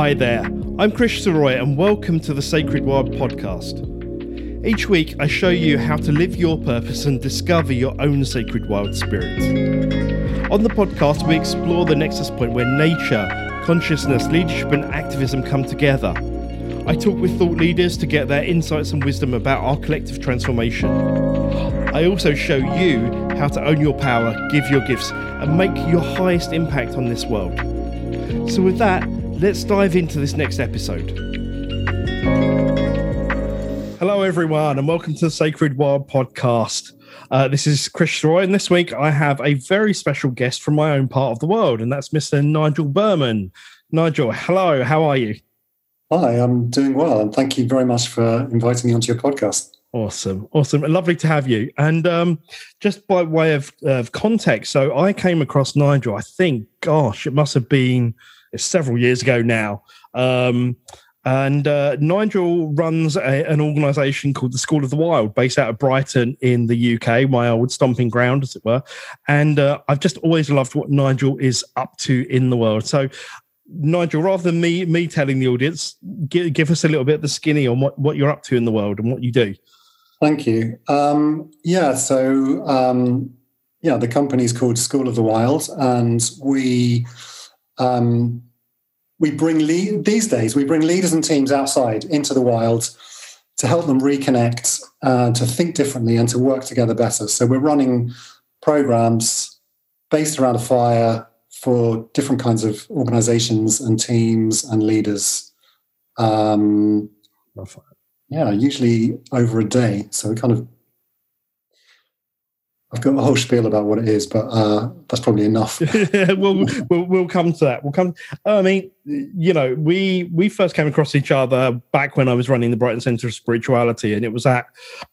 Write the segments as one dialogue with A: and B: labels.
A: Hi there, I'm Krish Saroy, and welcome to the Sacred Wild podcast. Each week, I show you how to live your purpose and discover your own sacred wild spirit. On the podcast, we explore the nexus point where nature, consciousness, leadership, and activism come together. I talk with thought leaders to get their insights and wisdom about our collective transformation. I also show you how to own your power, give your gifts, and make your highest impact on this world. So, with that, let's dive into this next episode. Hello, everyone, and welcome to the Sacred Wild podcast. Uh, this is Chris Roy, and this week I have a very special guest from my own part of the world, and that's Mr. Nigel Berman. Nigel, hello, how are you?
B: Hi, I'm doing well, and thank you very much for inviting me onto your podcast.
A: Awesome, awesome, lovely to have you. And um, just by way of, of context, so I came across Nigel. I think, gosh, it must have been several years ago now. Um, and uh, Nigel runs a, an organization called the School of the Wild, based out of Brighton in the UK, my old stomping ground, as it were. And uh, I've just always loved what Nigel is up to in the world. So, Nigel, rather than me me telling the audience, give, give us a little bit of the skinny on what, what you're up to in the world and what you do.
B: Thank you. Um, yeah, so um, yeah, the company's called School of the Wild, and we um, we bring lead, these days we bring leaders and teams outside into the wild to help them reconnect, uh, to think differently, and to work together better. So we're running programs based around a fire for different kinds of organizations and teams and leaders. Um, yeah, usually over a day. So we kind of I've got a whole spiel about what it is, but uh, that's probably enough.
A: we'll, we'll, we'll come to that. We'll come. I mean, you know, we we first came across each other back when I was running the Brighton Centre of Spirituality, and it was that,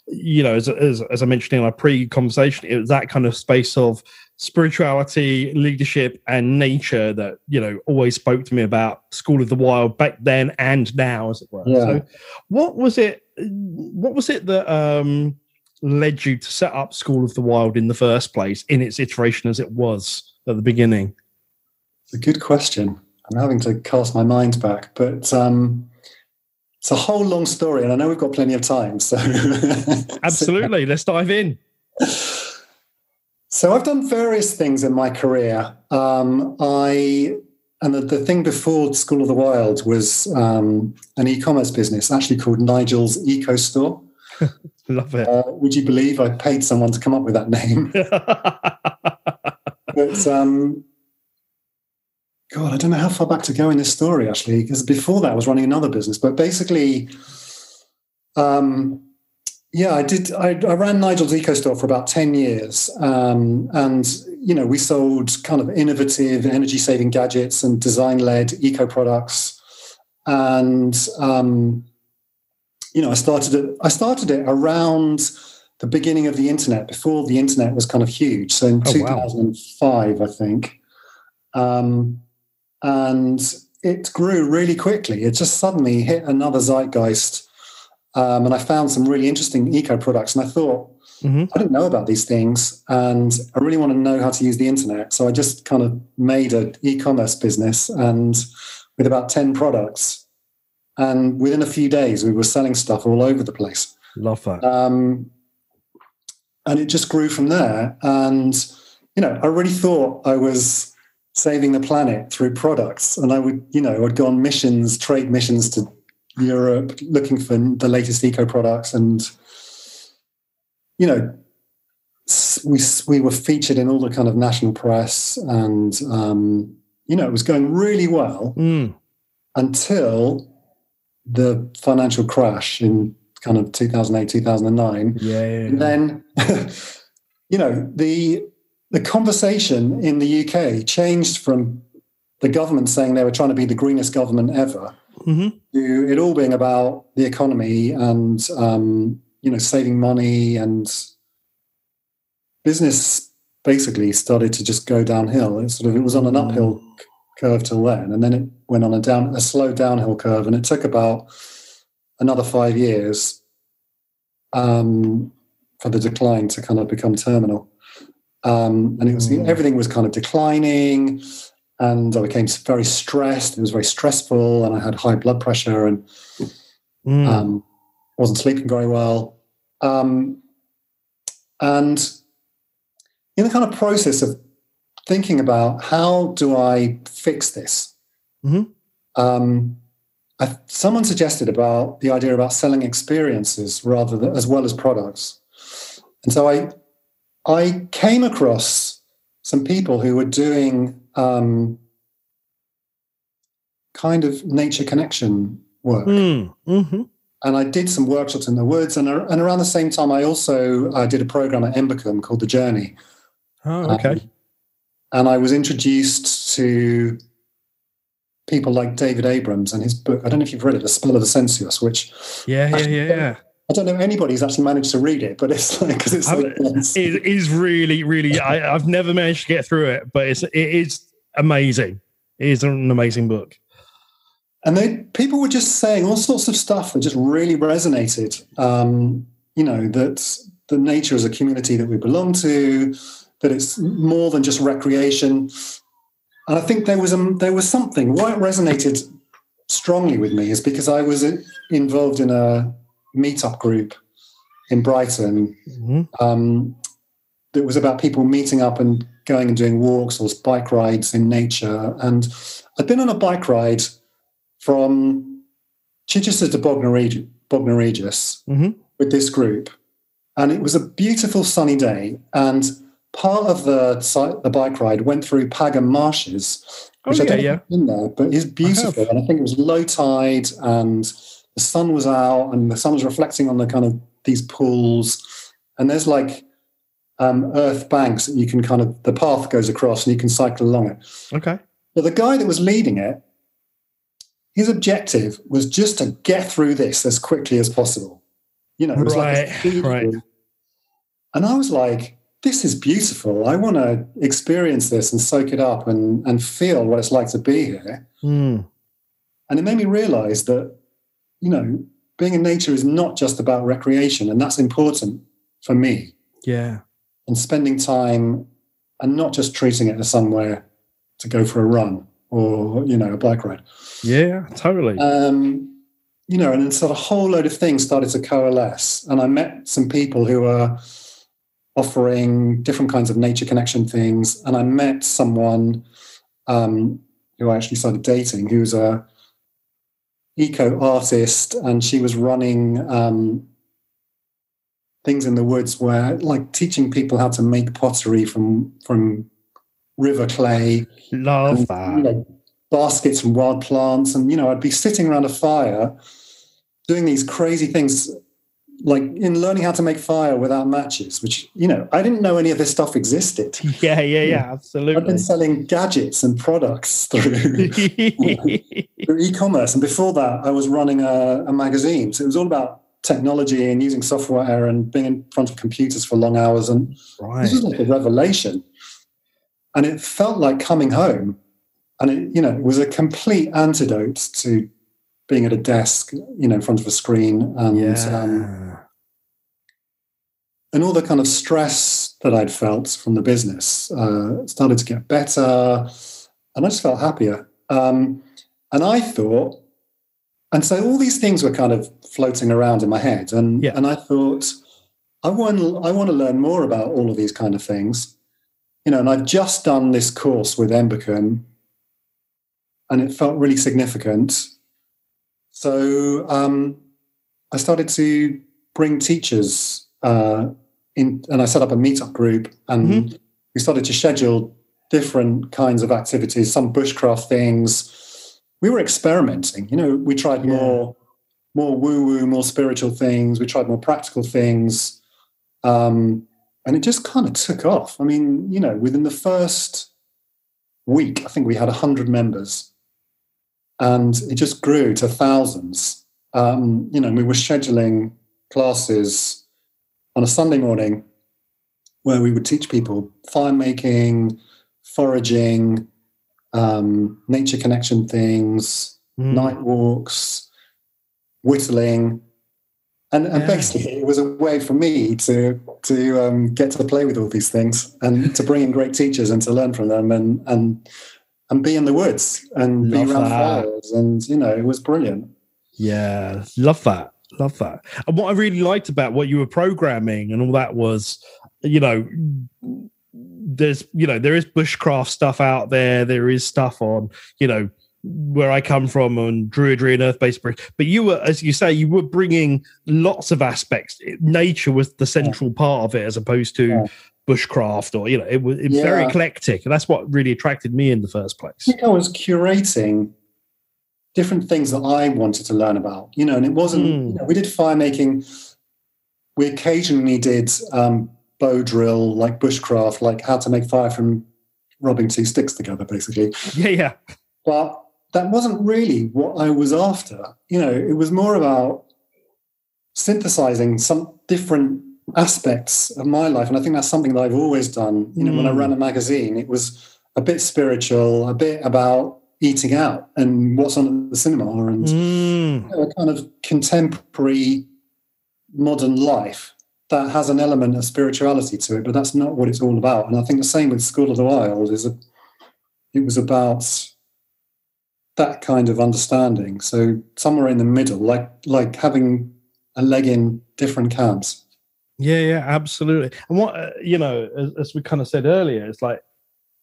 A: you know, as as, as I mentioned in our pre-conversation, it was that kind of space of spirituality, leadership, and nature that you know always spoke to me about School of the Wild back then and now, as it were. Yeah. So, what was it? What was it that? um led you to set up School of the Wild in the first place in its iteration as it was at the beginning?
B: It's a good question. I'm having to cast my mind back, but um, it's a whole long story, and I know we've got plenty of time. So,
A: absolutely, let's dive in.
B: So, I've done various things in my career. Um, I and the, the, thing before School of the Wild was um, an e-commerce business, actually called Nigel's Eco Store.
A: Love it. Uh,
B: would you believe I paid someone to come up with that name? but um, God, I don't know how far back to go in this story actually, because before that I was running another business. But basically, um, yeah, I did. I, I, ran Nigel's Eco Store for about ten years, um, and you know we sold kind of innovative energy-saving gadgets and design-led eco products, and um, you know, I started it. I started it around the beginning of the internet, before the internet was kind of huge. So in oh, 2005, wow. I think, um, and it grew really quickly. It just suddenly hit another zeitgeist, um, and I found some really interesting eco products. And I thought, mm-hmm. I didn't know about these things, and I really want to know how to use the internet. So I just kind of made an e-commerce business, and with about ten products and within a few days, we were selling stuff all over the place.
A: Love that. Um,
B: and it just grew from there. And, you know, I really thought I was saving the planet through products. And I would, you know, I'd go on missions, trade missions to Europe, looking for the latest eco products. And, you know, we, we were featured in all the kind of national press. And, um, you know, it was going really well mm. until the financial crash in kind of 2008 2009
A: yeah, yeah, yeah.
B: and then you know the the conversation in the UK changed from the government saying they were trying to be the greenest government ever mm-hmm. to it all being about the economy and um, you know saving money and business basically started to just go downhill. It sort of it was on an uphill mm curve till then, and then it went on a down a slow downhill curve, and it took about another five years um, for the decline to kind of become terminal. Um, and it was mm. everything was kind of declining. and I became very stressed. It was very stressful, and I had high blood pressure and
A: Mm.
B: um, wasn't sleeping very well. Um, and in the kind of process of thinking about how do I fix this,
A: Mhm.
B: um, I, someone suggested about the idea about selling experiences rather than as well as products. And so I, I came across some people who were doing um, kind of nature connection work
A: Mm. hmm
B: and I did some workshops in the woods. And, and around the same time, I also uh, did a program at Embercombe called The Journey.
A: Oh, okay.
B: Um, and I was introduced to people like David Abrams and his book. I don't know if you've read it, The Spell of the Sensuous, which
A: yeah, yeah, yeah, yeah.
B: I don't know if anybody's actually managed to read it, but it's like, because it's so
A: It is really, really. I, I've never managed to get through it, but it's it is amazing. It is an amazing book.
B: and they people were just saying all sorts of stuff that just really resonated. Um, you know that the nature is a community that we belong to, that it's more than just recreation. And I think there was a there was something. Why it resonated strongly with me is because I was involved in a meetup group in Brighton
A: Mhm.
B: um, that was about people meeting up and going and doing walks or bike rides in nature. And I'd been on a bike ride from Chichester to Bognor Regis, Bognor Regis
A: Mhm.
B: with this group. And it was a beautiful sunny day. And part of the, the bike ride went through Pagham Marshes,
A: Oh
B: which I don't
A: yeah.
B: if there, but it's beautiful.
A: have.
B: And I think it was low tide and the sun was out and the sun was reflecting on the kind of these pools. And there's like um, earth banks that you can kind of, the path goes across and you can cycle along it.
A: Okay.
B: But the guy that was leading it, his objective was just to get through this as quickly as possible. You know, it was like
A: Right,
B: speed
A: right.
B: And I was like, this is beautiful. I want to experience this and soak it up and, and feel what it's like to be here.
A: Mm.
B: And it made me realize that, you know, being in nature is not just about recreation, and that's important for me.
A: Yeah.
B: And spending time and not just treating it as somewhere to go for a run or, you know, a bike ride.
A: Yeah. Totally.
B: Um, you know, and then sort of a whole load of things started to coalesce. And I met some people who were offering different kinds of nature connection things. And I met someone um, who I actually started dating, who's a eco artist, and she was running um, things in the woods where, like, teaching people how to make pottery from from river clay
A: Love
B: and, you
A: that.
B: know, baskets from wild plants. And, you know, I'd be sitting around a fire doing these crazy things, like in learning how to make fire without matches, which, you know, I didn't know any of this stuff existed.
A: Yeah. Yeah. Yeah. Absolutely.
B: I've been selling gadgets and products through, through e-commerce. And before that, I was running a, a magazine. So it was all about technology and using software and being in front of computers for long hours. And
A: right.
B: this was like a revelation. And it felt like coming home. And it, you know, it was a complete antidote to being at a desk, you know, in front of a screen and
A: Yeah.
B: um, and all the kind of stress that I'd felt from the business uh, started to get better, and I just felt happier. Um, and I thought, and so all these things were kind of floating around in my head, and
A: Yeah.
B: and I thought, I want I want to learn more about all of these kind of things, you know. And I've just done this course with Embercombe, and it felt really significant. So um, I started to bring teachers uh, in, and I set up a meetup group, and we started to schedule different kinds of activities, some bushcraft things. We were experimenting. You know, we tried
A: Yeah.
B: more, more woo-woo, more spiritual things. We tried more practical things, um, and it just kind of took off. I mean, you know, within the first week, I think we had hundred members, and it just grew to thousands. Um, you know, we were scheduling classes on a Sunday morning where we would teach people fire making, foraging, um, nature connection things,
A: Mm.
B: night walks, whittling. And, and
A: Yeah.
B: basically, it was a way for me to to um, get to play with all these things and to bring in great teachers and to learn from them and and and be in the woods and
A: Love
B: be around
A: that.
B: fires. And, you know, it was brilliant.
A: Yeah, love that. Love that. And what I really liked about what you were programming and all that was, you know, there's, you know, there is bushcraft stuff out there. There is stuff on, you know, where I come from on Druidry and Earth Based But you were, as you say, you were bringing lots of aspects. Nature was the central part of it as opposed to
B: Yeah.
A: bushcraft or, you know, it was it was very eclectic. And that's what really attracted me in the first
B: I
A: place.
B: think I was curating different things that I wanted to learn about, you know, and it wasn't,
A: Mm.
B: you know, we did fire making. We occasionally did um, bow drill, like bushcraft, like how to make fire from rubbing two sticks together, basically.
A: Yeah, yeah.
B: But that wasn't really what I was after. You know, it was more about synthesizing some different aspects of my life. And I think that's something that I've always done. You know, when I
A: Mm.
B: ran a magazine, it was a bit spiritual, a bit about eating out and what's on at the cinema and
A: Mm.
B: you know, a kind of contemporary modern life that has an element of spirituality to it, but that's not what it's all about. And I think the same with School of the Wild is a, it was about that kind of understanding. So somewhere in the middle, like like having a leg in different camps.
A: Yeah, yeah, absolutely. And what uh, you know, as, as we kind of said earlier, it's like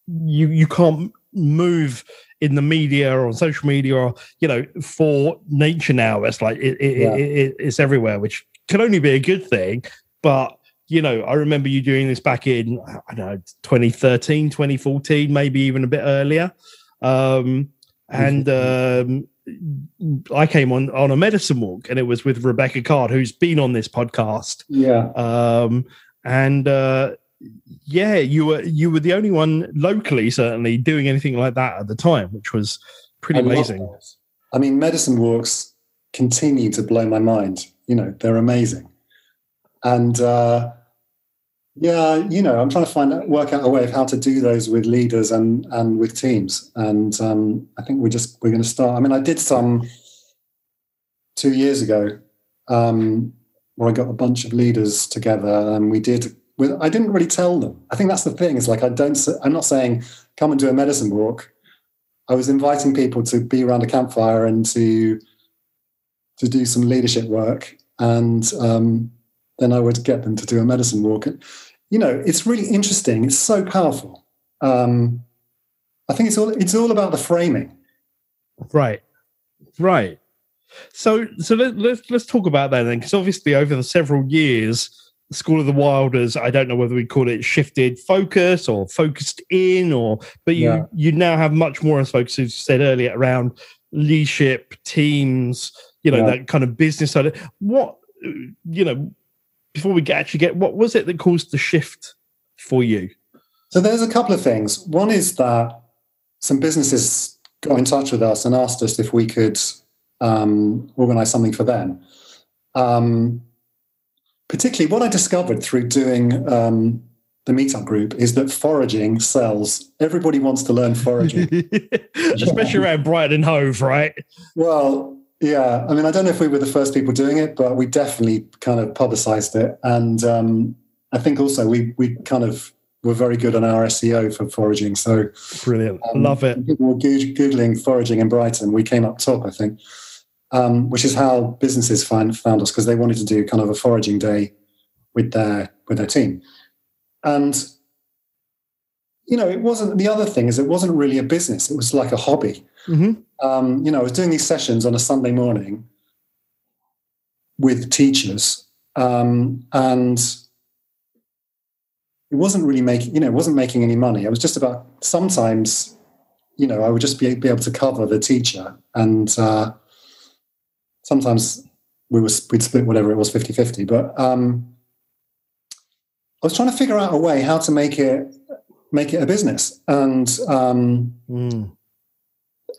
A: you you can't move in the media or on social media or you know for nature now. It's like it, it,
B: Yeah.
A: it, it, it's everywhere, which can only be a good thing. But you know, I remember you doing this back in I don't know 2013, 2014, maybe even a bit earlier. Um, and um, I came on on a medicine walk, and it was with Rebecca Card, who's been on this podcast
B: Yeah.
A: um and uh yeah you were you were the only one locally certainly doing anything like that at the time which was pretty
B: I
A: amazing.
B: I mean, medicine walks continue to blow my mind. You know, they're amazing. And uh, yeah, you know, I'm trying to find out, work out a way of how to do those with leaders and and with teams. And um, I think we're just we're going to start. I mean, I did some two years ago um, where I got a bunch of leaders together and we did. With, I didn't really tell them. I think that's the thing. It's like I don't. I'm not saying come and do a medicine walk. I was inviting people to be around a campfire and to to do some leadership work, and um, then I would get them to do a medicine walk. And, you know, it's really interesting. It's so powerful. Um, I think it's all it's all about the framing.
A: right right so so let, let's let's talk about that then because obviously over the several years school of the wilders i don't know whether we call it shifted focus or focused in or but you
B: Yeah.
A: you now have much more as folks who said earlier around leadership teams you know
B: Yeah.
A: that kind of business side of- what you know before we get, actually get what was it that caused the shift for you
B: So there's a couple of things. One is that some businesses got in touch with us and asked us if we could um, organize something for them. Um, particularly, what I discovered through doing um, the meetup group is that foraging sells. Everybody wants to learn foraging.
A: especially around brighton and hove right
B: well, yeah. I mean, I don't know if we were the first people doing it, but we definitely kind of publicized it. And um, I think also we we kind of were very good on our SEO for foraging. So
A: brilliant
B: Um,
A: love it
B: when People were Goog- googling foraging in Brighton. We came up top, I think, um, which is how businesses find, found us because they wanted to do kind of a foraging day with their with their team. And you know, it wasn't. The other thing is, it wasn't really a business. It was like a hobby.
A: Mhm.
B: Um, you know, I was doing these sessions on a Sunday morning with teachers, um, and it wasn't really making. You know, it wasn't making any money. It was just about sometimes you know, I would just be, be able to cover the teacher. And uh, sometimes we were, we'd split whatever it was 50 50. But um, I was trying to figure out a way how to make it make it a business. And um,
A: Mm.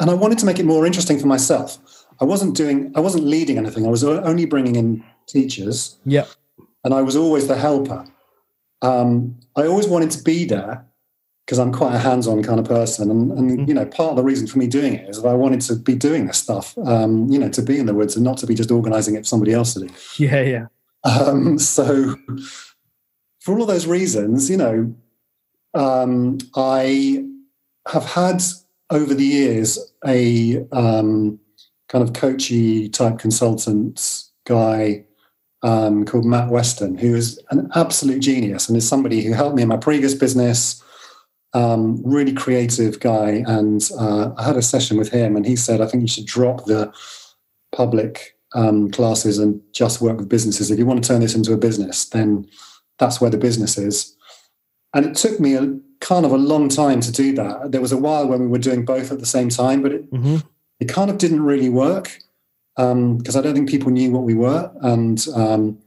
B: and I wanted to make it more interesting for myself. I wasn't doing, I wasn't leading anything. I was only bringing in teachers,
A: yeah
B: and I was always the helper. Um, I always wanted to be there because I'm quite a hands-on kind of person, and, and you know, part of the reason for me doing it is that I wanted to be doing this stuff. Um, you know, to be in the woods and not to be just organising it for somebody else to do.
A: Yeah, yeah.
B: Um, so, for all of those reasons, you know, um, I have had over the years a um, kind of coachy type consultant guy um, called Matt Weston, who is an absolute genius and is somebody who helped me in my previous business. Um, really creative guy, and uh, I had a session with him, and he said, "I think you should drop the public um, classes and just work with businesses. If you want to turn this into a business, then that's where the business is." And it took me a kind of a long time to do that. There was a while when we were doing both at the same time, but it mm-hmm. it kind of didn't really work because um, I don't think people knew what we were, and um,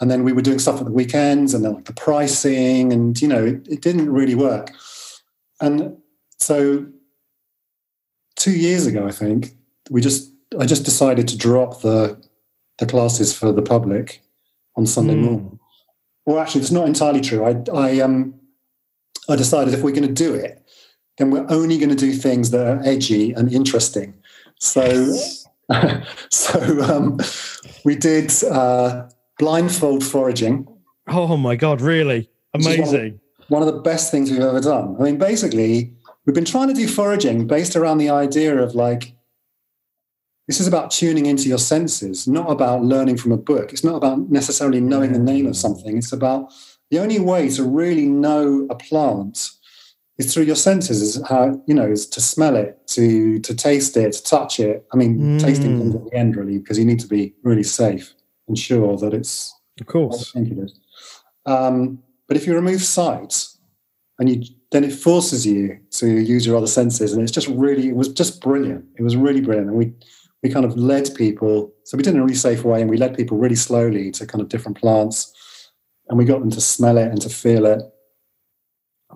B: and then we were doing stuff at the weekends, and then like the pricing, and you know, it, it didn't really work. And so, two years ago, I think we just I just decided to drop the the classes for the public on Sunday mm. morning. Well, actually, it's not entirely true. I I um I decided if we're going to do it, then we're only going to do things that are edgy and interesting. So. so um, we did uh, blindfold foraging.
A: Oh my god! Really amazing.
B: One of, the best things we've ever done. I mean, basically, we've been trying to do foraging based around the idea of like this is about tuning into your senses, not about learning from a book. It's not about necessarily knowing the name of something. It's about the only way to really know a plant is through your senses is how you know is to smell it to to taste it to touch it i mean mm. tasting comes at the end really because you need to be really safe and sure that it's
A: of course
B: I think it is. Um, but if you remove sight and you then it forces you to use your other senses and it's just really it was just brilliant it was really brilliant and we we kind of led people so we did it in a really safe way and we led people really slowly to kind of different plants and we got them to smell it and to feel it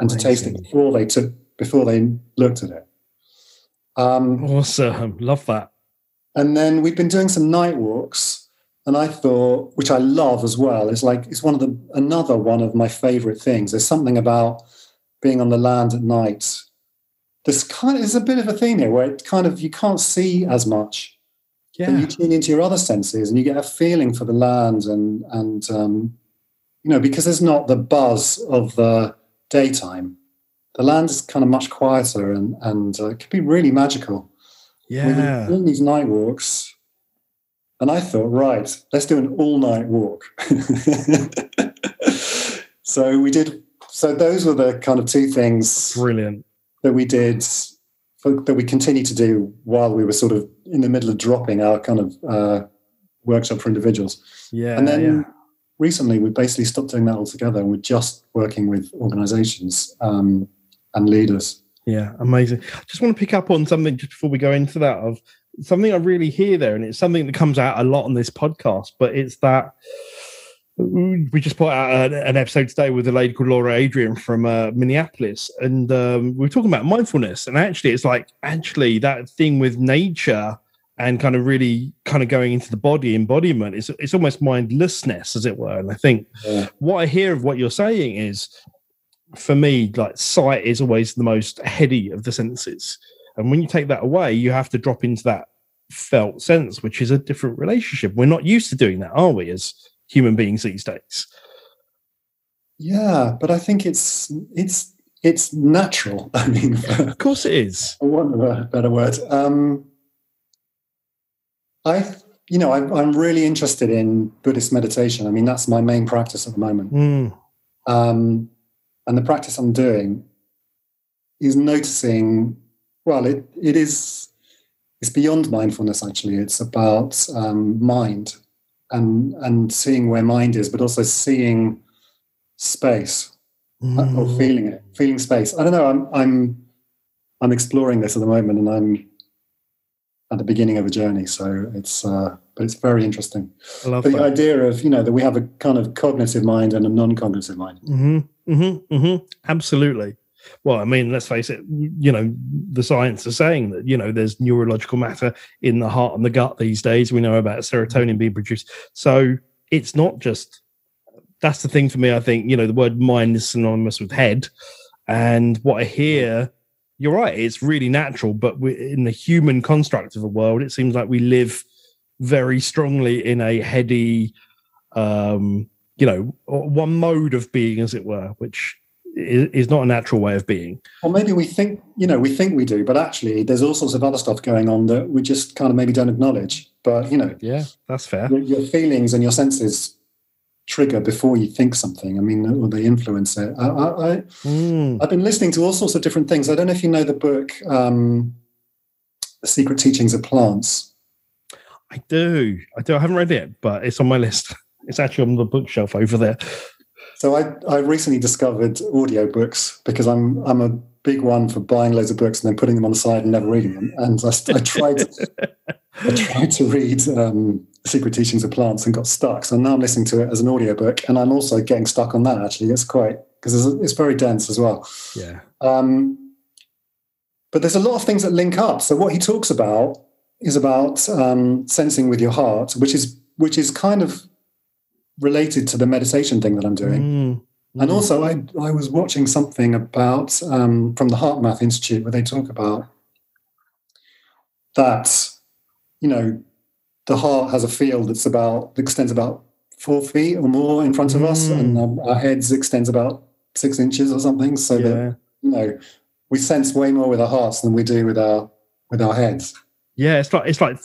B: and Amazing. to taste it before they took before they looked at it.
A: Um, awesome, love that.
B: And then we've been doing some night walks, and I thought, which I love as well, is like it's one of the another one of my favorite things. There's something about being on the land at night. There's kind of there's a bit of a thing here where it kind of you can't see as much. Yeah. And you tune into your other senses and you get a feeling for the land and and um, you know because there's not the buzz of the daytime, the land is kind of much quieter and and uh, it can be really magical.
A: Yeah,
B: doing these night walks, and I thought, right, let's do an all night walk. so we did. So those were the kind of two things.
A: Brilliant.
B: That we did. For, that we continued to do while we were sort of in the middle of dropping our kind of uh, workshop for individuals.
A: Yeah.
B: And then
A: yeah
B: recently we basically stopped doing that altogether and we're just working with organizations um, and leaders
A: yeah amazing i just want to pick up on something just before we go into that of something i really hear there and it's something that comes out a lot on this podcast but it's that we just put out an episode today with a lady called Laura Adrian from uh, Minneapolis, and um, we are talking about mindfulness. And actually, it's like actually that thing with nature and kind of really kind of going into the body embodiment it's, it's almost mindlessness as it were and i think yeah. what i hear of what you're saying is for me like sight is always the most heady of the senses and when you take that away you have to drop into that felt sense which is a different relationship we're not used to doing that are we as human beings these days
B: yeah but i think it's it's it's natural i mean
A: of course it is
B: for want a better word um I, you know, I'm, I'm really interested in Buddhist meditation. I mean, that's my main practice at the moment.
A: Mm.
B: Um, and the practice I'm doing is noticing. Well, it it is. It's beyond mindfulness. Actually, it's about um, mind and and seeing where mind is, but also seeing space mm. or feeling it, feeling space. I don't know. I'm I'm I'm exploring this at the moment, and I'm at the beginning of a journey. So it's uh, but it's very interesting.
A: I love
B: the
A: that.
B: idea of you know that we have a kind of cognitive mind and a non-cognitive mind.
A: Mm-hmm, mm-hmm, mm-hmm. Absolutely. Well, I mean, let's face it. You know, the science is saying that you know there's neurological matter in the heart and the gut these days. We know about serotonin being produced. So it's not just. That's the thing for me. I think you know the word mind is synonymous with head, and what I hear you're right. It's really natural, but in the human construct of a world, it seems like we live very strongly in a heady, um, you know, one mode of being, as it were, which is, is not a natural way of being.
B: Or maybe we think, you know, we think we do, but actually there's all sorts of other stuff going on that we just kind of maybe don't acknowledge. But, you know,
A: yeah, that's fair.
B: Your, your feelings and your senses trigger before you think something. I mean, or they influence it. I, I, mm. I've been listening to all sorts of different things. I don't know if you know the book, um, The Secret Teachings of Plants.
A: I do. I do. I haven't read it, but it's on my list. It's actually on the bookshelf over there.
B: So I, I recently discovered audiobooks because I'm I'm a big one for buying loads of books and then putting them on the side and never reading them. And I, I tried to, I tried to read um, Secret Teachings of Plants and got stuck. So now I'm listening to it as an audiobook and I'm also getting stuck on that actually. It's quite because it's, it's very dense as well.
A: Yeah.
B: Um, but there's a lot of things that link up. So what he talks about is about um, sensing with your heart, which is which is kind of related to the meditation thing that I'm doing. Mm. And mm. also, I, I was watching something about um, from the HeartMath Institute where they talk about that, you know, the heart has a field that's about extends about four feet or more in front of mm. us, and um, our heads extends about six inches or something. So yeah. that you know, we sense way more with our hearts than we do with our with our heads.
A: Yeah, it's like it's like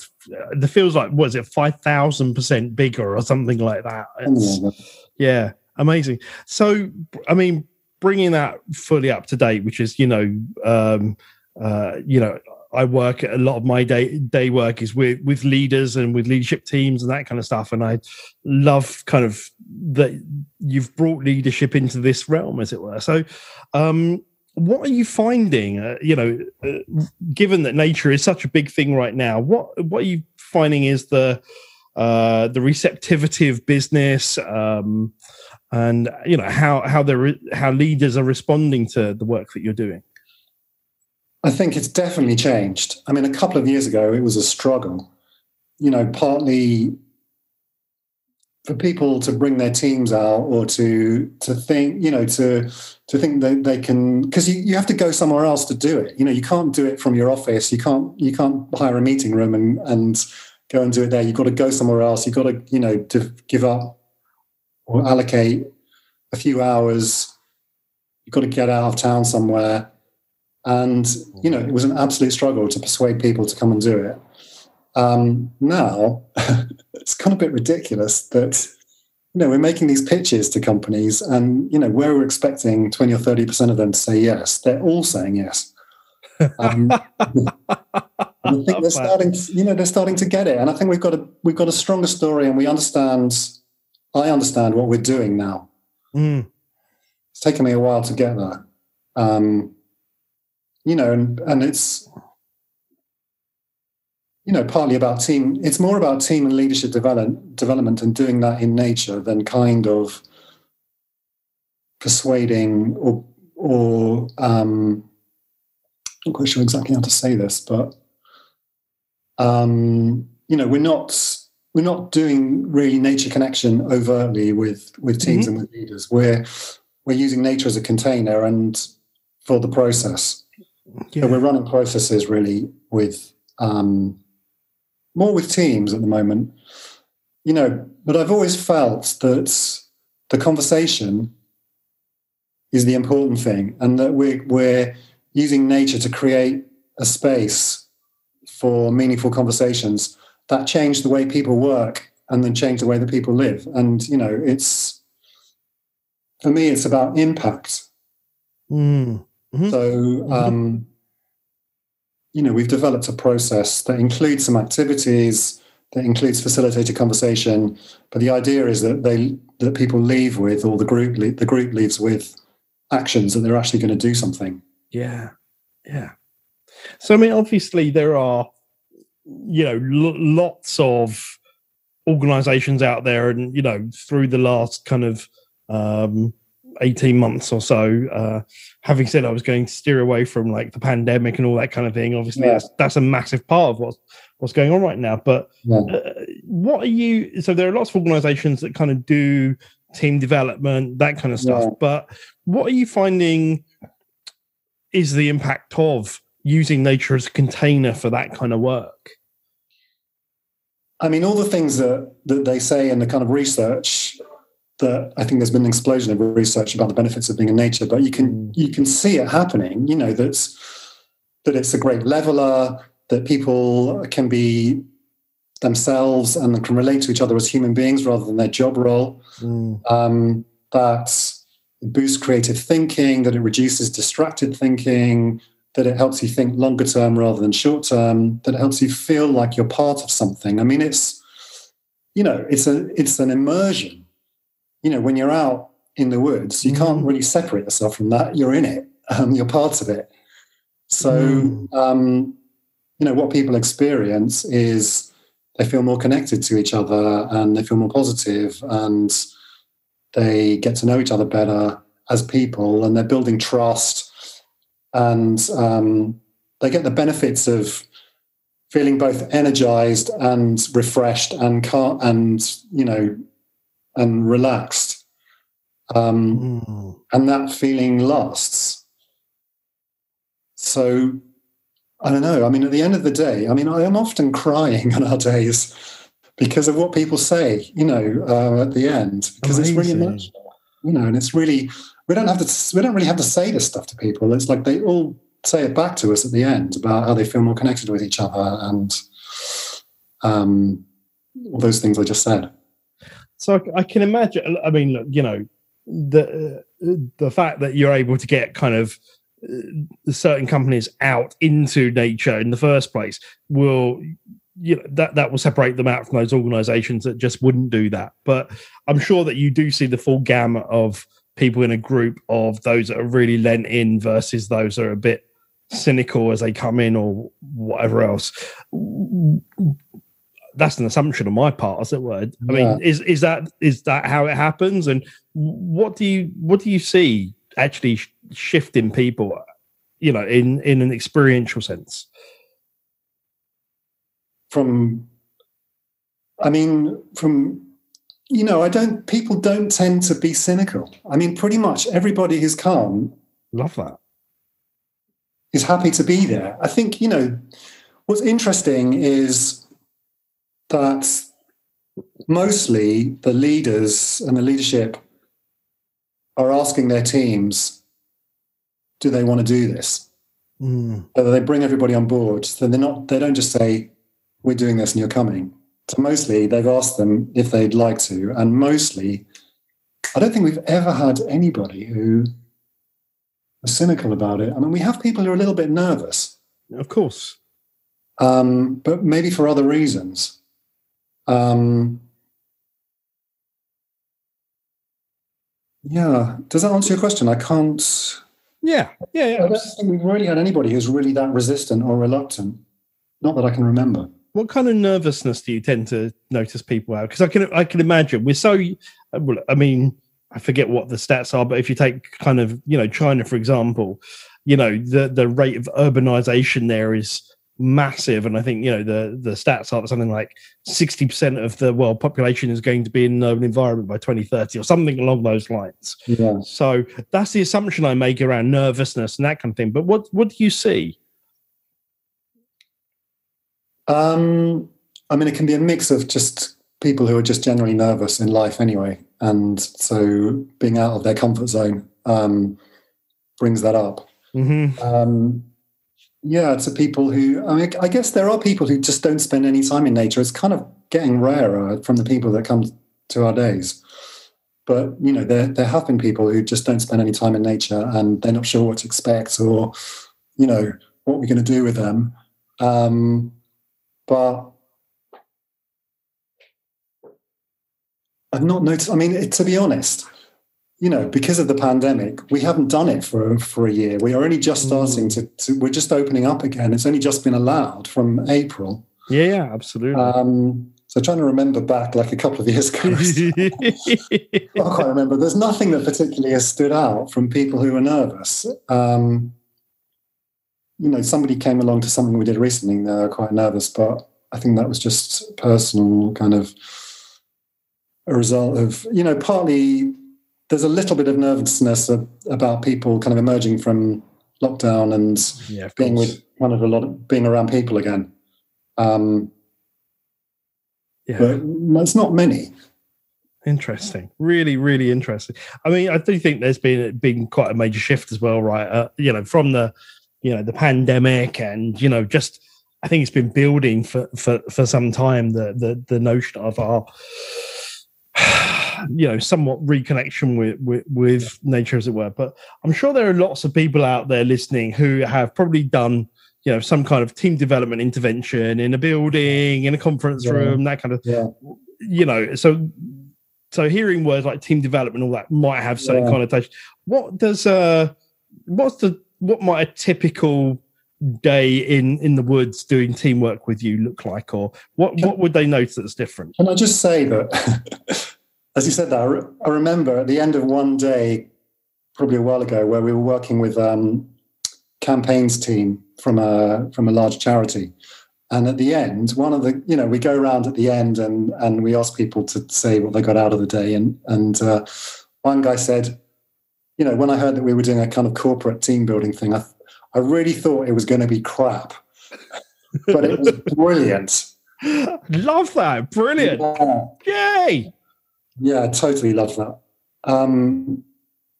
A: the feels like what is it five thousand percent bigger or something like that. It's, yeah, amazing. So, I mean, bringing that fully up to date, which is you know, um, uh, you know, I work a lot of my day day work is with with leaders and with leadership teams and that kind of stuff, and I love kind of that you've brought leadership into this realm, as it were. So, um, what are you finding? Uh, you know, uh, given that nature is such a big thing right now, what what are you finding is the uh, the receptivity of business, um, and you know how how the how leaders are responding to the work that you're doing?
B: I think it's definitely changed. I mean, a couple of years ago, it was a struggle. You know, partly for people to bring their teams out or to to think you know to to think that they can because you, you have to go somewhere else to do it. You know you can't do it from your office. You can't you can't hire a meeting room and and go and do it there. You've got to go somewhere else. You've got to you know to give up or allocate a few hours. You've got to get out of town somewhere. And you know it was an absolute struggle to persuade people to come and do it um, now it's kind of a bit ridiculous that you know we're making these pitches to companies, and you know where we're expecting twenty or thirty percent of them to say yes, they're all saying yes. Um, I think they're starting, to, you know, they're starting to get it, and I think we've got a we've got a stronger story, and we understand. I understand what we're doing now. Mm. It's taken me a while to get there. Um, you know, and and it's you know, partly about team. It's more about team and leadership develop, development and doing that in nature than kind of persuading or or um, I'm not quite sure exactly how to say this, but um, you know, we're not we're not doing really nature connection overtly with with teams mm-hmm. and with leaders. We're we're using nature as a container and for the process. Yeah. So we're running processes really with um, more with teams at the moment. You know, but I've always felt that the conversation is the important thing, and that we're we're using nature to create a space for meaningful conversations that change the way people work and then change the way that people live. And you know, it's for me, it's about impact.
A: Mm. Mm-hmm.
B: So um, you know, we've developed a process that includes some activities, that includes facilitated conversation, but the idea is that they that people leave with, or the group the group leaves with, actions that they're actually going to do something.
A: Yeah, yeah. So I mean, obviously there are, you know, l- lots of organizations out there, and you know, through the last kind of um, 18 months or so. Uh, having said I was going to steer away from like the pandemic and all that kind of thing, obviously yeah. that's, that's a massive part of what's what's going on right now. But yeah. uh, what are you? So there are lots of organisations that kind of do team development, that kind of stuff. Yeah. But what are you finding is the impact of using nature as a container for that kind of work?
B: I mean, all the things that, that they say in the kind of research that I think there's been an explosion of research about the benefits of being in nature, but you can mm. you can see it happening. You know that's that it's a great leveler, that people can be themselves and can relate to each other as human beings rather than their job role. Mm. Um, that boosts creative thinking, that it reduces distracted thinking, that it helps you think longer term rather than short term, that it helps you feel like you're part of something. I mean, it's you know, it's a it's an immersion. You know, when you're out in the woods, you mm. can't really separate yourself from that. You're in it. Um, you're part of it. So, mm. um, you know, what people experience is they feel more connected to each other and they feel more positive and they get to know each other better as people and they're building trust and um, they get the benefits of feeling both energized and refreshed and car- and you know and relaxed. Um, mm. and that feeling lasts. So i don't know. I mean at the end of the day i mean i am often crying on our days because of what people say you know uh, at the end because it's really emotional you know and it's really we don't have to we don't really have to say this stuff to people. It's like they all say it back to us at the end about how they feel more connected with each other and um, all those things I just said.
A: So I, I can imagine. I mean, you know, the the fact that you're able to get kind of uh, certain companies out into nature in the first place will you know that that will separate them out from those organizations that just wouldn't do that but i'm sure that you do see the full gamut of people in a group of those that are really lent in versus those that are a bit cynical as they come in or whatever else. That's an assumption on my part, as it were. I yeah. mean, is is that is that how it happens? And what do you what do you see actually sh- shifting people? You know, in in an experiential sense.
B: From, I mean, from you know, I don't. People don't tend to be cynical. I mean, pretty much everybody who's calm.
A: Love that
B: is happy to be there. I think, you know, what's interesting is that mostly the leaders and the leadership are asking their teams, do they want to do this? Mm. Whether they bring everybody on board, so they're not, they don't just say, we're doing this and you're coming. So mostly they've asked them if they'd like to. And mostly, I don't think we've ever had anybody who was cynical about it. I mean, we have people who are a little bit nervous.
A: Of course.
B: Um, but maybe for other reasons. Um, yeah. Does that answer your question? I can't.
A: Yeah. Yeah. yeah.
B: I don't think we've really had anybody who's really that resistant or reluctant. Not that I can remember.
A: What kind of nervousness do you tend to notice people have? Because I can, I can imagine we're so. I mean, I forget what the stats are, but if you take kind of you know China for example, you know the the rate of urbanization there is massive, and I think you know the the stats are something like sixty percent of the world population is going to be in an urban environment by twenty thirty or something along those lines.
B: Yeah.
A: So that's the assumption I make around nervousness and that kind of thing. But what what do you see?
B: Um, I mean, it can be a mix of just people who are just generally nervous in life anyway and so being out of their comfort zone um, brings that up.
A: Mm-hmm.
B: Um, yeah, to people who I mean, I guess there are people who just don't spend any time in nature. It's kind of getting rarer from the people that come to our days. But you know, there there have been people who just don't spend any time in nature, and they're not sure what to expect, or you know, what we're going to do with them. Um, but I've not noticed. I mean, it, to be honest, you know, because of the pandemic, we haven't done it for for a year. We are only just starting mm. to, to, We're just opening up again. It's only just been allowed from April.
A: Yeah, yeah, absolutely.
B: Um, so trying to remember back like a couple of years ago. I can't remember. There's nothing that particularly has stood out from people who were nervous. Um, you know, somebody came along to something we did recently. and They were quite nervous, but I think that was just personal kind of a result of, you know, partly there's a little bit of nervousness about people kind of emerging from lockdown and
A: yeah,
B: being with kind of a lot of being around people again. Um, yeah. But it's not many.
A: Interesting. Really, really interesting. I mean, I do think there's been been quite a major shift as well, right? Uh, you know, from the you know the pandemic and you know just I think it's been building for for for some time the the the notion of our you know somewhat reconnection with, with, with nature as it were but i'm sure there are lots of people out there listening who have probably done you know some kind of team development intervention in a building in a conference yeah. room that kind of
B: yeah.
A: you know so so hearing words like team development all that might have certain yeah. connotation what does uh what's the what might a typical day in in the woods doing teamwork with you look like or what what would they notice that's different
B: can i just say that as you said that, I, re- I, remember at the end of one day, probably a while ago, where we were working with um, campaigns team from a from a large charity, and at the end, one of the you know we go around at the end and and we ask people to say what they got out of the day, and and uh, one guy said, you know, when I heard that we were doing a kind of corporate team building thing, I I really thought it was going to be crap, but it was brilliant.
A: Love that, brilliant! Yeah. Yay!
B: Yeah, I totally love that. Um,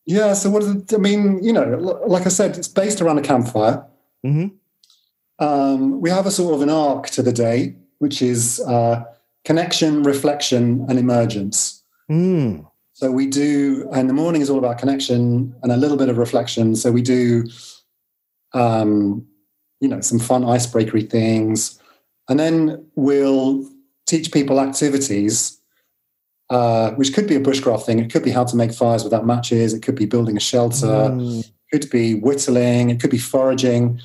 B: yeah, so what is it? I mean, you know, like I said, it's based around a campfire.
A: Mm-hmm.
B: Um, we have a sort of an arc to the day, which is uh, connection, reflection, and emergence.
A: Mm.
B: So we do, and the morning is all about connection and a little bit of reflection. So we do, um, you know, some fun icebreakery things, and then we'll teach people activities uh, which could be a bushcraft thing. It could be how to make fires without matches. It could be building a shelter. Mm. It could be whittling. It could be foraging.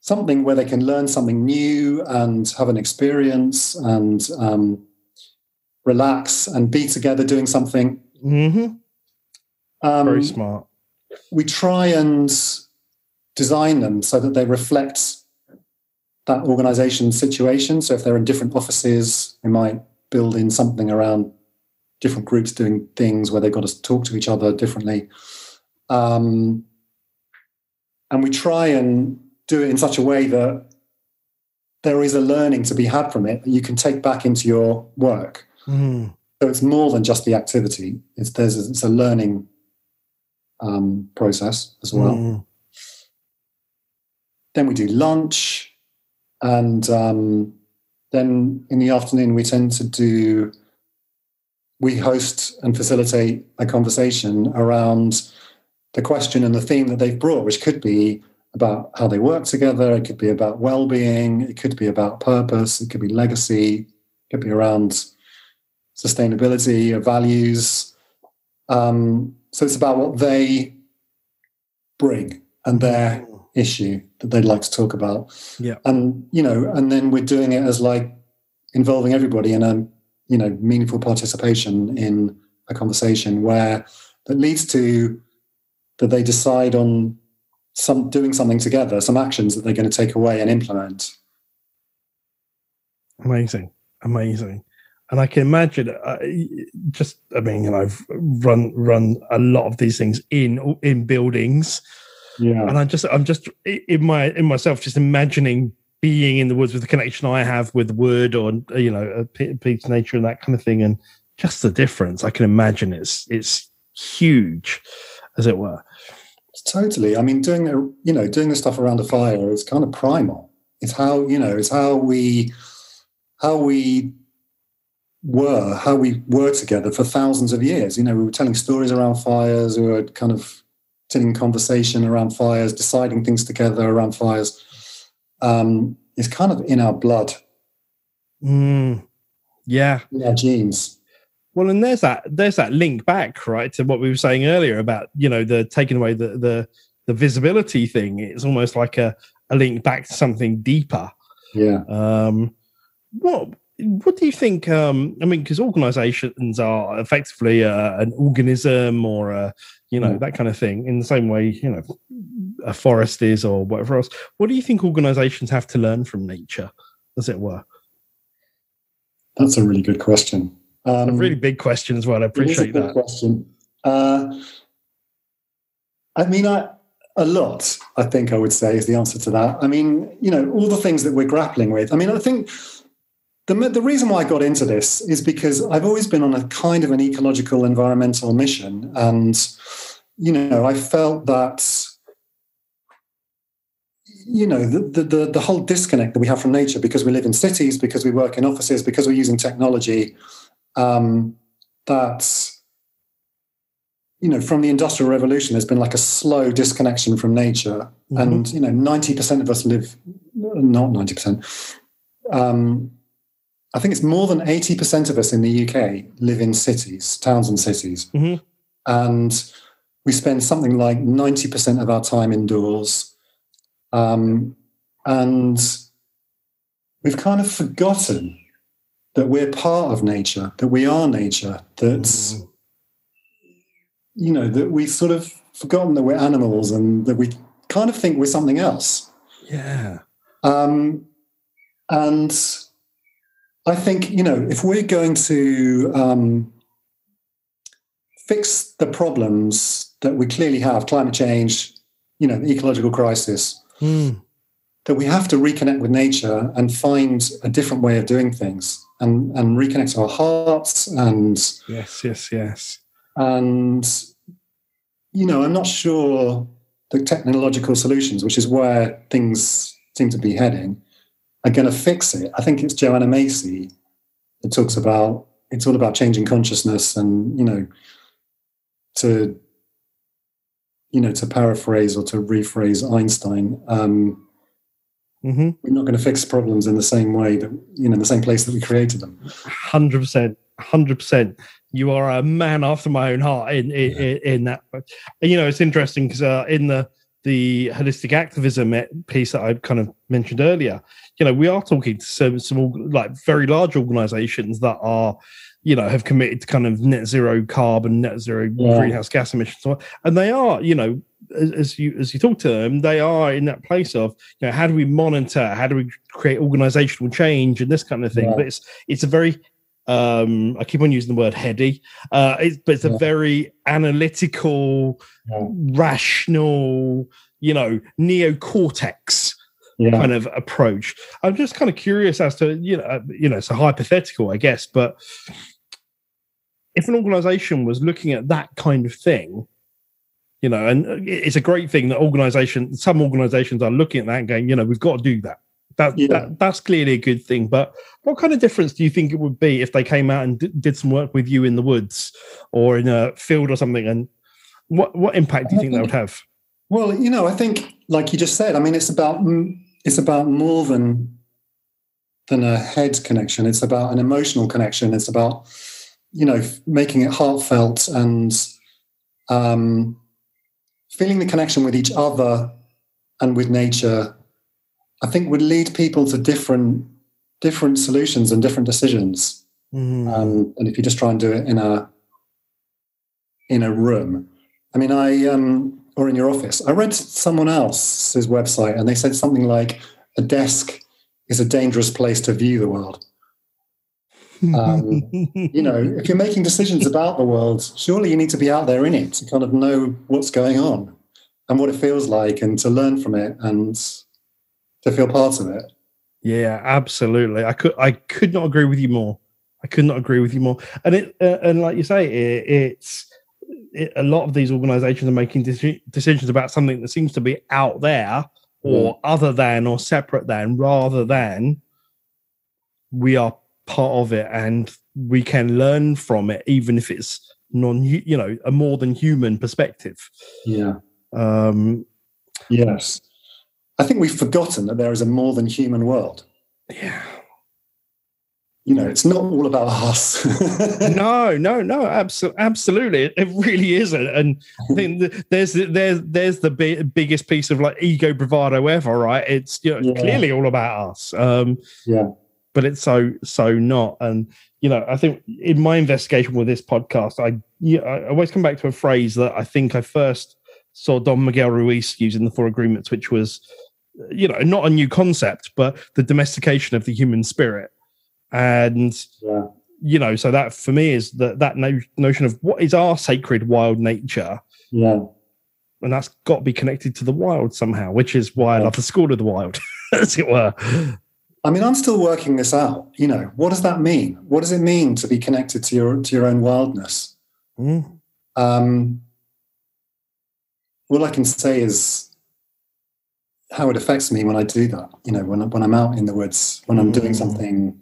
B: Something where they can learn something new and have an experience and um, relax and be together doing something.
A: Mm-hmm. Um, Very smart.
B: We try and design them so that they reflect that organization's situation. So if they're in different offices, we might build in something around different groups doing things where they've got to talk to each other differently. Um, and we try and do it in such a way that there is a learning to be had from it that you can take back into your work.
A: Mm.
B: So it's more than just the activity. It's there's a, it's a learning um, process as well. Mm. Then we do lunch, and um, then in the afternoon we tend to do we host and facilitate a conversation around the question and the theme that they've brought, which could be about how they work together, it could be about well-being, it could be about purpose, it could be legacy, it could be around sustainability or values. Um, so it's about what they bring and their issue that they'd like to talk about.
A: Yeah.
B: And you know, and then we're doing it as like involving everybody in a you know meaningful participation in a conversation where that leads to that they decide on some doing something together, some actions that they're going to take away and implement.
A: Amazing, amazing, and I can imagine. Uh, just, I mean, you know, I've run run a lot of these things in in buildings,
B: yeah,
A: and I just, I'm just in my in myself, just imagining being in the woods with the connection I have with wood or you know a piece of nature and that kind of thing, and just the difference. I can imagine it's it's huge, as it were.
B: Totally. I mean, doing you know doing the stuff around a fire is kind of primal. It's how you know it's how we how we were how we were together for thousands of years. You know, we were telling stories around fires. We were kind of sitting conversation around fires, deciding things together around fires um, is kind of in our blood.
A: Mm, yeah.
B: In our genes.
A: Well, and there's that there's that link back, right, to what we were saying earlier about, you know, the taking away the the the visibility thing. It's almost like a, a link back to something deeper.
B: Yeah.
A: Um what what do you think? Um, I mean, because organisations are effectively uh, an organism or a, you know, mm. that kind of thing. In the same way, you know, a forest is or whatever else. What do you think organisations have to learn from nature, as it were?
B: That's a really good question.
A: Um, a really big question as well. I appreciate that.
B: Question. Uh, I mean, I, a lot. I think I would say is the answer to that. I mean, you know, all the things that we're grappling with. I mean, I think the, the reason why I got into this is because I've always been on a kind of an ecological environmental mission. And, you know, I felt that, you know, the, the, the whole disconnect that we have from nature because we live in cities, because we work in offices, because we're using technology, um, that, you know, from the Industrial Revolution, there's been like a slow disconnection from nature. Mm-hmm. And, you know, 90% of us live, not 90%, um, I think it's more than 80% of us in the UK live in cities, towns and cities. Mm-hmm. And we spend something like 90% of our time indoors. Um, and we've kind of forgotten that we're part of nature, that we are nature, that, you know, that we've sort of forgotten that we're animals and that we kind of think we're something else.
A: Yeah.
B: Um, and I think, you know, if we're going to um, fix the problems that we clearly have, climate change, you know, the ecological crisis, mm. that we have to reconnect with nature and find a different way of doing things and, and reconnect our hearts and
A: yes, yes, yes.
B: And you know, I'm not sure the technological solutions, which is where things seem to be heading, are going to fix it. I think it's Joanna Macy that talks about it's all about changing consciousness and you know to you know to paraphrase or to rephrase Einstein. Um, mm-hmm. We're not going to fix problems in the same way that you know in the same place that we created them.
A: Hundred percent, hundred percent. You are a man after my own heart in in, yeah. in that. You know, it's interesting because uh, in the the holistic activism piece that I kind of mentioned earlier, you know, we are talking to some, some like very large organizations that are, you know, have committed to kind of net zero carbon, net zero yeah. greenhouse gas emissions. And they are, you know, as, as, you as you talk to them, they are in that place of, you know, how do we monitor? How do we create organizational change and this kind of thing? Yeah. But it's it's a very um, I keep on using the word heady, uh, it's, but it's a very analytical, rational, you know, neocortex yeah. kind of approach. I'm just kind of curious as to you know uh, you know it's a hypothetical, I guess, but if an organization was looking at that kind of thing, you know, and it's a great thing that organization, some organizations are looking at that and going, you know, we've got to do that. That, yeah. that that's clearly a good thing. But what kind of difference do you think it would be if they came out and d- did some work with you in the woods or in a field or something? And what what impact do you think that would have?
B: Well, you know, I think, like you just said, I mean, it's about it's about more than than a head connection. It's about an emotional connection. It's about you know making it heartfelt and um, feeling the connection with each other and with nature. I think would lead people to different different solutions and different decisions. Mm. Um, and if you just try and do it in a in a room, I mean, I um, or in your office. I read someone else's website and they said something like a desk is a dangerous place to view the world. Um, you know, if you're making decisions about the world, surely you need to be out there in it to kind of know what's going on and what it feels like and to learn from it and to feel part of it.
A: Yeah, absolutely. I could I could not agree with you more. I could not agree with you more. And it uh, and like you say, it, it's it, a lot of these organizations are making de- decisions about something that seems to be out there or mm. other than or separate than rather than we are part of it and we can learn from it even if it's non you know a more than human perspective
B: yeah um yes i think we've forgotten that there is a more than human world
A: yeah
B: you know, it's not all about us.
A: no, no, no, abso- absolutely, it really isn't. And I think there's there's there's the big, biggest piece of like ego bravado ever, right? It's you know, yeah. clearly all about us. Um,
B: yeah,
A: but it's so so not. And you know, I think in my investigation with this podcast, I yeah, I always come back to a phrase that I think I first saw Don Miguel Ruiz use in the Four Agreements, which was, you know, not a new concept, but the domestication of the human spirit. And yeah. you know so that for me is that that no, notion of what is our sacred wild nature.
B: Yeah.
A: And that's got to be connected to the wild somehow which is why i love the school of the wild as it were
B: I mean, I'm still working this out. You know, what does that mean? What does it mean to be connected to your to your own wildness?
A: Mm.
B: Um, all I can say is how it affects me when I do that. You know, when when I'm out in the woods, when I'm doing
A: Mm.
B: something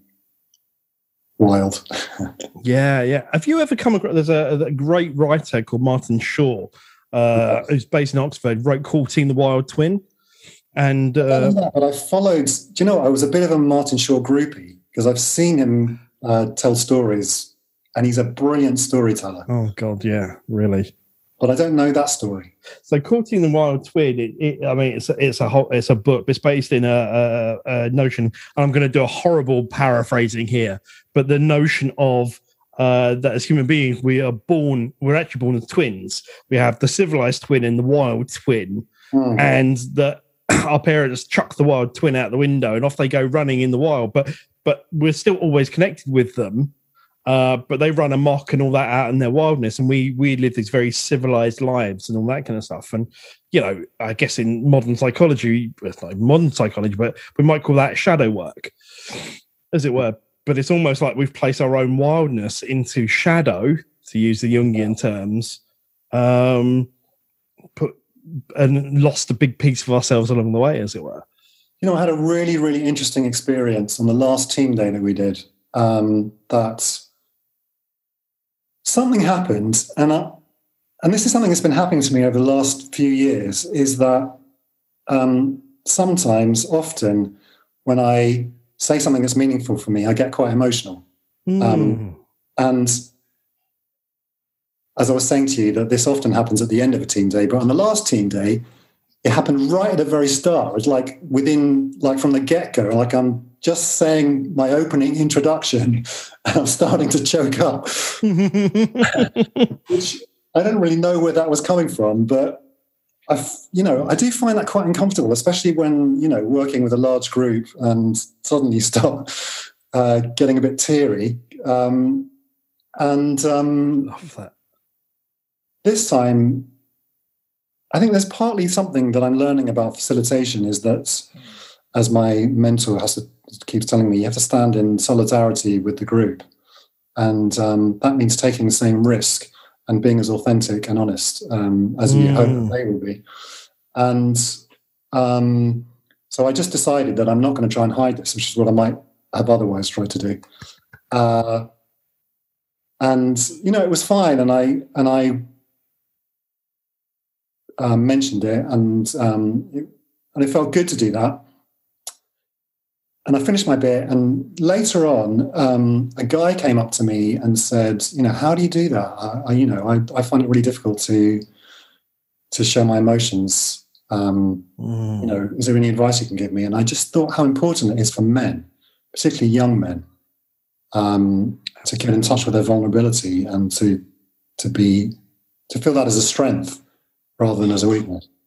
B: wild.
A: Yeah, yeah. Have you ever come across? There's a, a great writer called Martin Shaw, uh, who's based in Oxford. Wrote "Courting the Wild Twin," and uh,
B: Yeah, but I followed. Do you know? I was a bit of a Martin Shaw groupie because I've seen him uh, tell stories, and he's a brilliant storyteller.
A: oh god, yeah, really.
B: But I don't know that story.
A: So, "Courting the Wild Twin." It, it, I mean, it's a, it's a whole, it's a book. It's based in a, a, a notion. I'm going to do a horrible paraphrasing here, but the notion of uh, that as human beings we are born, we're actually born as twins. We have the civilized twin and the wild twin.
B: Hmm.
A: and that our parents chuck the wild twin out the window and off they go running in the wild. But but we're still always connected with them. Uh, but they run amok and all that out in their wildness. And we we live these very civilized lives and all that kind of stuff. And you know i guess in modern psychology it's modern psychology but we might call that shadow work as it were. But it's almost like we've placed our own wildness into shadow to use the jungian terms. Um put and lost a big piece of ourselves along the way, as it were.
B: You know, I had a really, really interesting experience on the last team day that we did. Um, that something happened, and I, and this is something that's been happening to me over the last few years. Is that um, sometimes, often, when I say something that's meaningful for me, I get quite emotional. Um, And as I was saying to you, that this often happens at the end of a team day, but on the last team day, it happened right at the very start. It's like within, like from the get go, like I'm just saying my opening introduction and I'm starting to choke up, which I don't really know where that was coming from, but I, you know, I do find that quite uncomfortable, especially when, you know, working with a large group and suddenly start uh, getting a bit teary. Um, and um,
A: Love that.
B: This time, I think there's partly something that I'm learning about facilitation is that, as my mentor has to, keeps telling me, you have to stand in solidarity with the group, and um, that means taking the same risk and being as authentic and honest um, as you hope
A: Mm.
B: that they will be. And um, so I just decided that I'm not going to try and hide this, which is what I might have otherwise tried to do. Uh, and you know, it was fine, and I and I um, mentioned it, and um, it, and it felt good to do that. And I finished my bit, and later on, um, a guy came up to me and said, "You know, how do you do that? I, I you know, I, I find it really difficult to to show my emotions. Um,
A: Mm.
B: you know, is there any advice you can give me?" And I just thought how important it is for men, particularly young men, um, to get in touch with their vulnerability and to to be to feel that as a strength rather than as a weakness.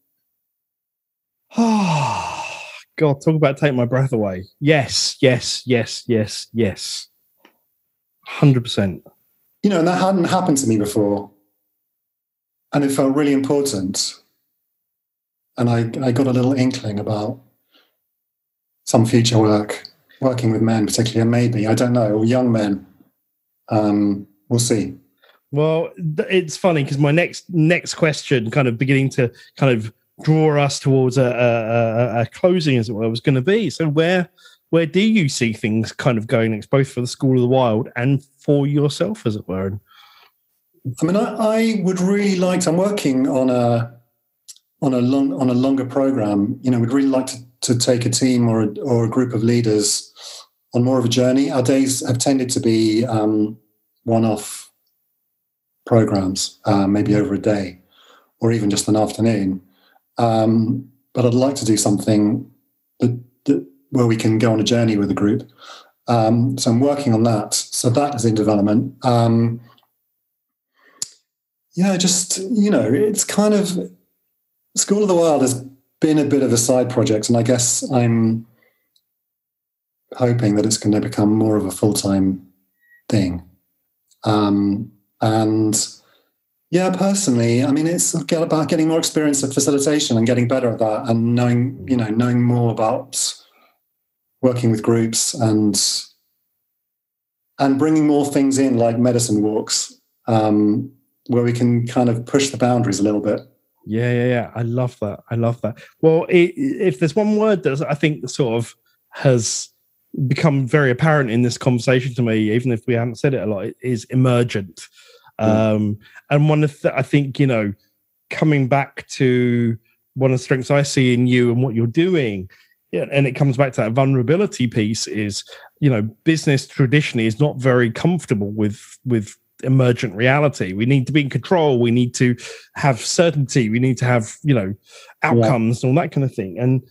A: Ah, God, talk about take my breath away. Yes, yes, yes, yes, yes. Hundred percent.
B: You know, and that hadn't happened to me before. And it felt really important. And I, I got a little inkling about some future work, working with men, particularly, and maybe, I don't know, or young men. Um, we'll see.
A: Well, it's funny because my next next question, kind of beginning to kind of draw us towards a, a, a, closing, as it were, was going to be. So where where do you see things kind of going next, both for the School of the Wild and for yourself, as it were?
B: I mean, I, I would really like. To, I'm working on a on a long on a longer program. You know, we'd really like to, to take a team or a, or a group of leaders on more of a journey. Our days have tended to be um, one-off programs, uh, maybe over a day, or even just an afternoon. Um, but I'd like to do something that, that where we can go on a journey with a group. Um, so I'm working on that. So that is in development. Um, yeah, just you know, it's kind of School of the Wild has been a bit of a side project, and I guess I'm hoping that it's going to become more of a full time thing. Um, and yeah, personally, I mean, it's about getting more experience of facilitation and getting better at that, and knowing you know knowing more about working with groups and and bringing more things in like medicine walks um, where we can kind of push the boundaries a little bit.
A: Yeah, yeah, yeah. I love that. I love that. Well, it, if there's one word that I think sort of has become very apparent in this conversation to me, even if we haven't said it a lot, is emergent. Mm. Um, and one of the, I think, you know, coming back to one of the strengths I see in you and what you're doing, yeah, and it comes back to that vulnerability piece is, you know, business traditionally is not very comfortable with with emergent reality. We need to be in control. We need to have certainty. We need to have, you know, outcomes yeah. and all that kind of thing. And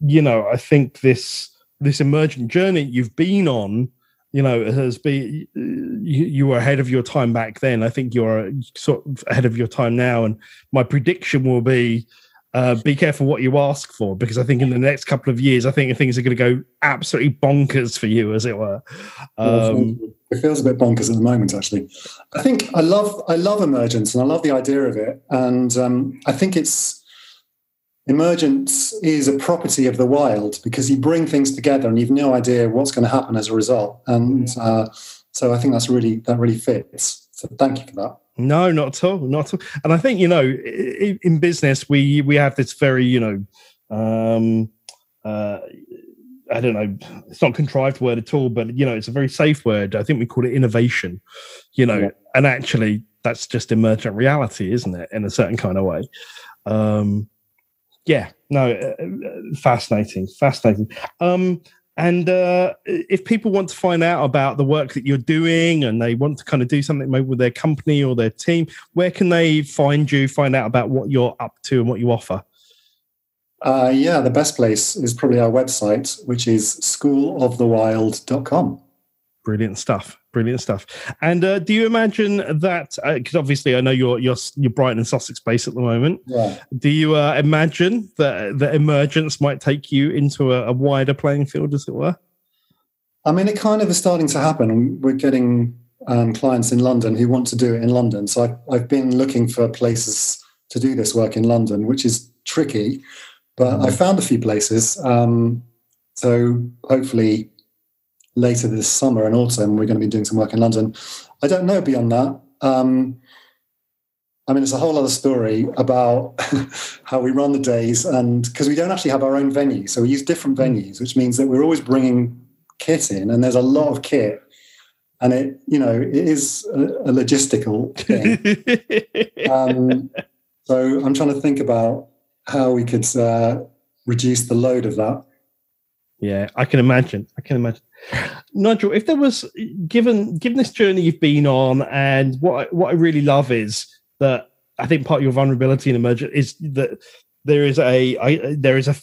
A: you know, I think this this emergent journey you've been on, you know, has been you, you were ahead of your time back then. I think you're sort of ahead of your time now. And my prediction will be uh, be careful what you ask for because I think in the next couple of years, I think things are going to go absolutely bonkers for you, as it were. Um,
B: it feels a bit bonkers at the moment, actually. I think I love I love emergence and I love the idea of it, and um, I think it's emergence is a property of the wild because you bring things together and you've no idea what's going to happen as a result, and uh, so I think that's really that really fits. So thank you for that.
A: No, not at all, not at all. And I think you know, in business, we we have this very you know, um, uh, I don't know, it's not contrived word at all, but you know, it's a very safe word. I think we call it innovation. You know, yeah. and actually, that's just emergent reality, isn't it? In a certain kind of way. Um, yeah, no, uh, uh fascinating, fascinating. Um, and uh, if people want to find out about the work that you're doing and they want to kind of do something maybe with their company or their team, where can they find you, find out about what you're up to and what you offer?
B: Uh, yeah, the best place is probably our website, which is schoolofthewild.com.
A: Brilliant stuff. Brilliant stuff. And uh, do you imagine that? Because uh, obviously, I know you're you're you're Brighton and Sussex based at the moment.
B: Yeah.
A: Do you uh, imagine that the emergence might take you into a, a, wider playing field, as it were?
B: I mean, it kind of is starting to happen. We're getting um, clients in London who want to do it in London. So I've, I've been looking for places to do this work in London, which is tricky, but mm. I found a few places. Um, so hopefully later this summer and autumn, we're going to be doing some work in London. I don't know beyond that. Um, I mean, it's a whole other story about how we run the days, and because we don't actually have our own venue, so we use different venues, which means that we're always bringing kit in, and there's a lot of kit, and it, you know, it is a, a logistical thing. um, so I'm trying to think about how we could uh, reduce the load of that.
A: Yeah, I can imagine. I can imagine. Nigel, if there was given given this journey you've been on, and what I, what I really love is that I think part of your vulnerability in emergent is that there is a I, there is a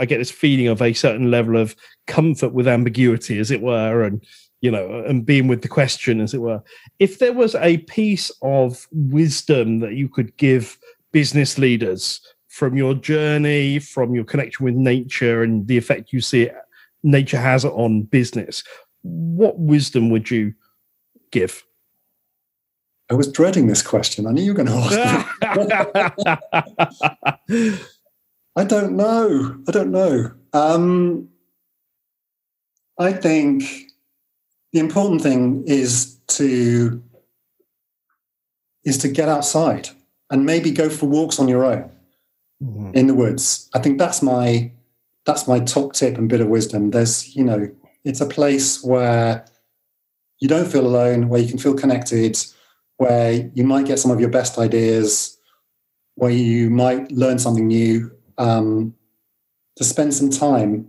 A: I get this feeling of a certain level of comfort with ambiguity, as it were, and you know, and being with the question, as it were. If there was a piece of wisdom that you could give business leaders from your journey, from your connection with nature, and the effect you see it nature has on business, what wisdom would you give?
B: I was dreading this question. I knew you were going to ask me. I don't know. I don't know. Um, I think the important thing is to is to get outside and maybe go for walks on your own mm-hmm. in the woods. I think that's my that's my top tip and bit of wisdom. There's, you know, it's a place where you don't feel alone, where you can feel connected, where you might get some of your best ideas, where you might learn something new. Um, to spend some time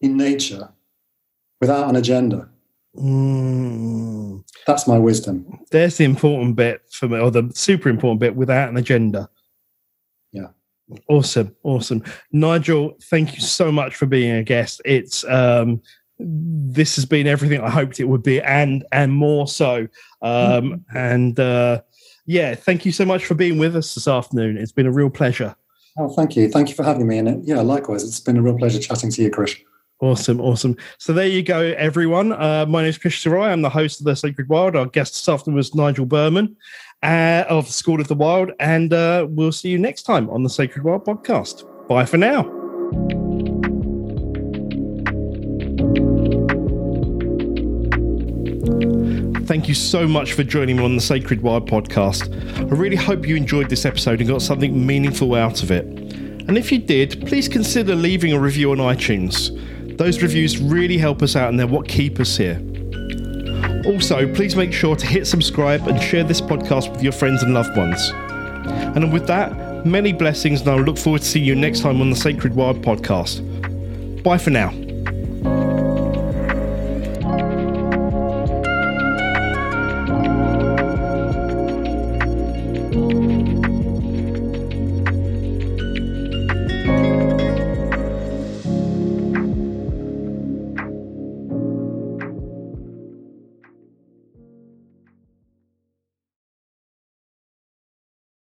B: in nature without an agenda.
A: Mm.
B: That's my wisdom.
A: There's the important bit for me, or the super important bit without an agenda. Awesome, awesome, Nigel. Thank you so much for being a guest. It's um, this has been everything I hoped it would be, and and more so. Um, mm-hmm. and uh, yeah, thank you so much for being with us this afternoon. It's been a real pleasure.
B: Oh, thank you, thank you for having me. And yeah, likewise, it's been a real pleasure chatting to you, Chris.
A: Awesome, awesome. So there you go, everyone. Uh, my name is Chris Roy. I'm the host of The Sacred Wild. Our guest this afternoon was Nigel Berman uh, of the School of the Wild. And uh, we'll see you next time on The Sacred Wild podcast. Bye for now. Thank you so much for joining me on the Sacred Wild podcast. I really hope you enjoyed this episode and got something meaningful out of it. And if you did, please consider leaving a review on iTunes. Those reviews really help us out and they're what keep us here. Also, please make sure to hit subscribe and share this podcast with your friends and loved ones. And with that, many blessings, and I look forward to seeing you next time on the Sacred Wild podcast. Bye for now.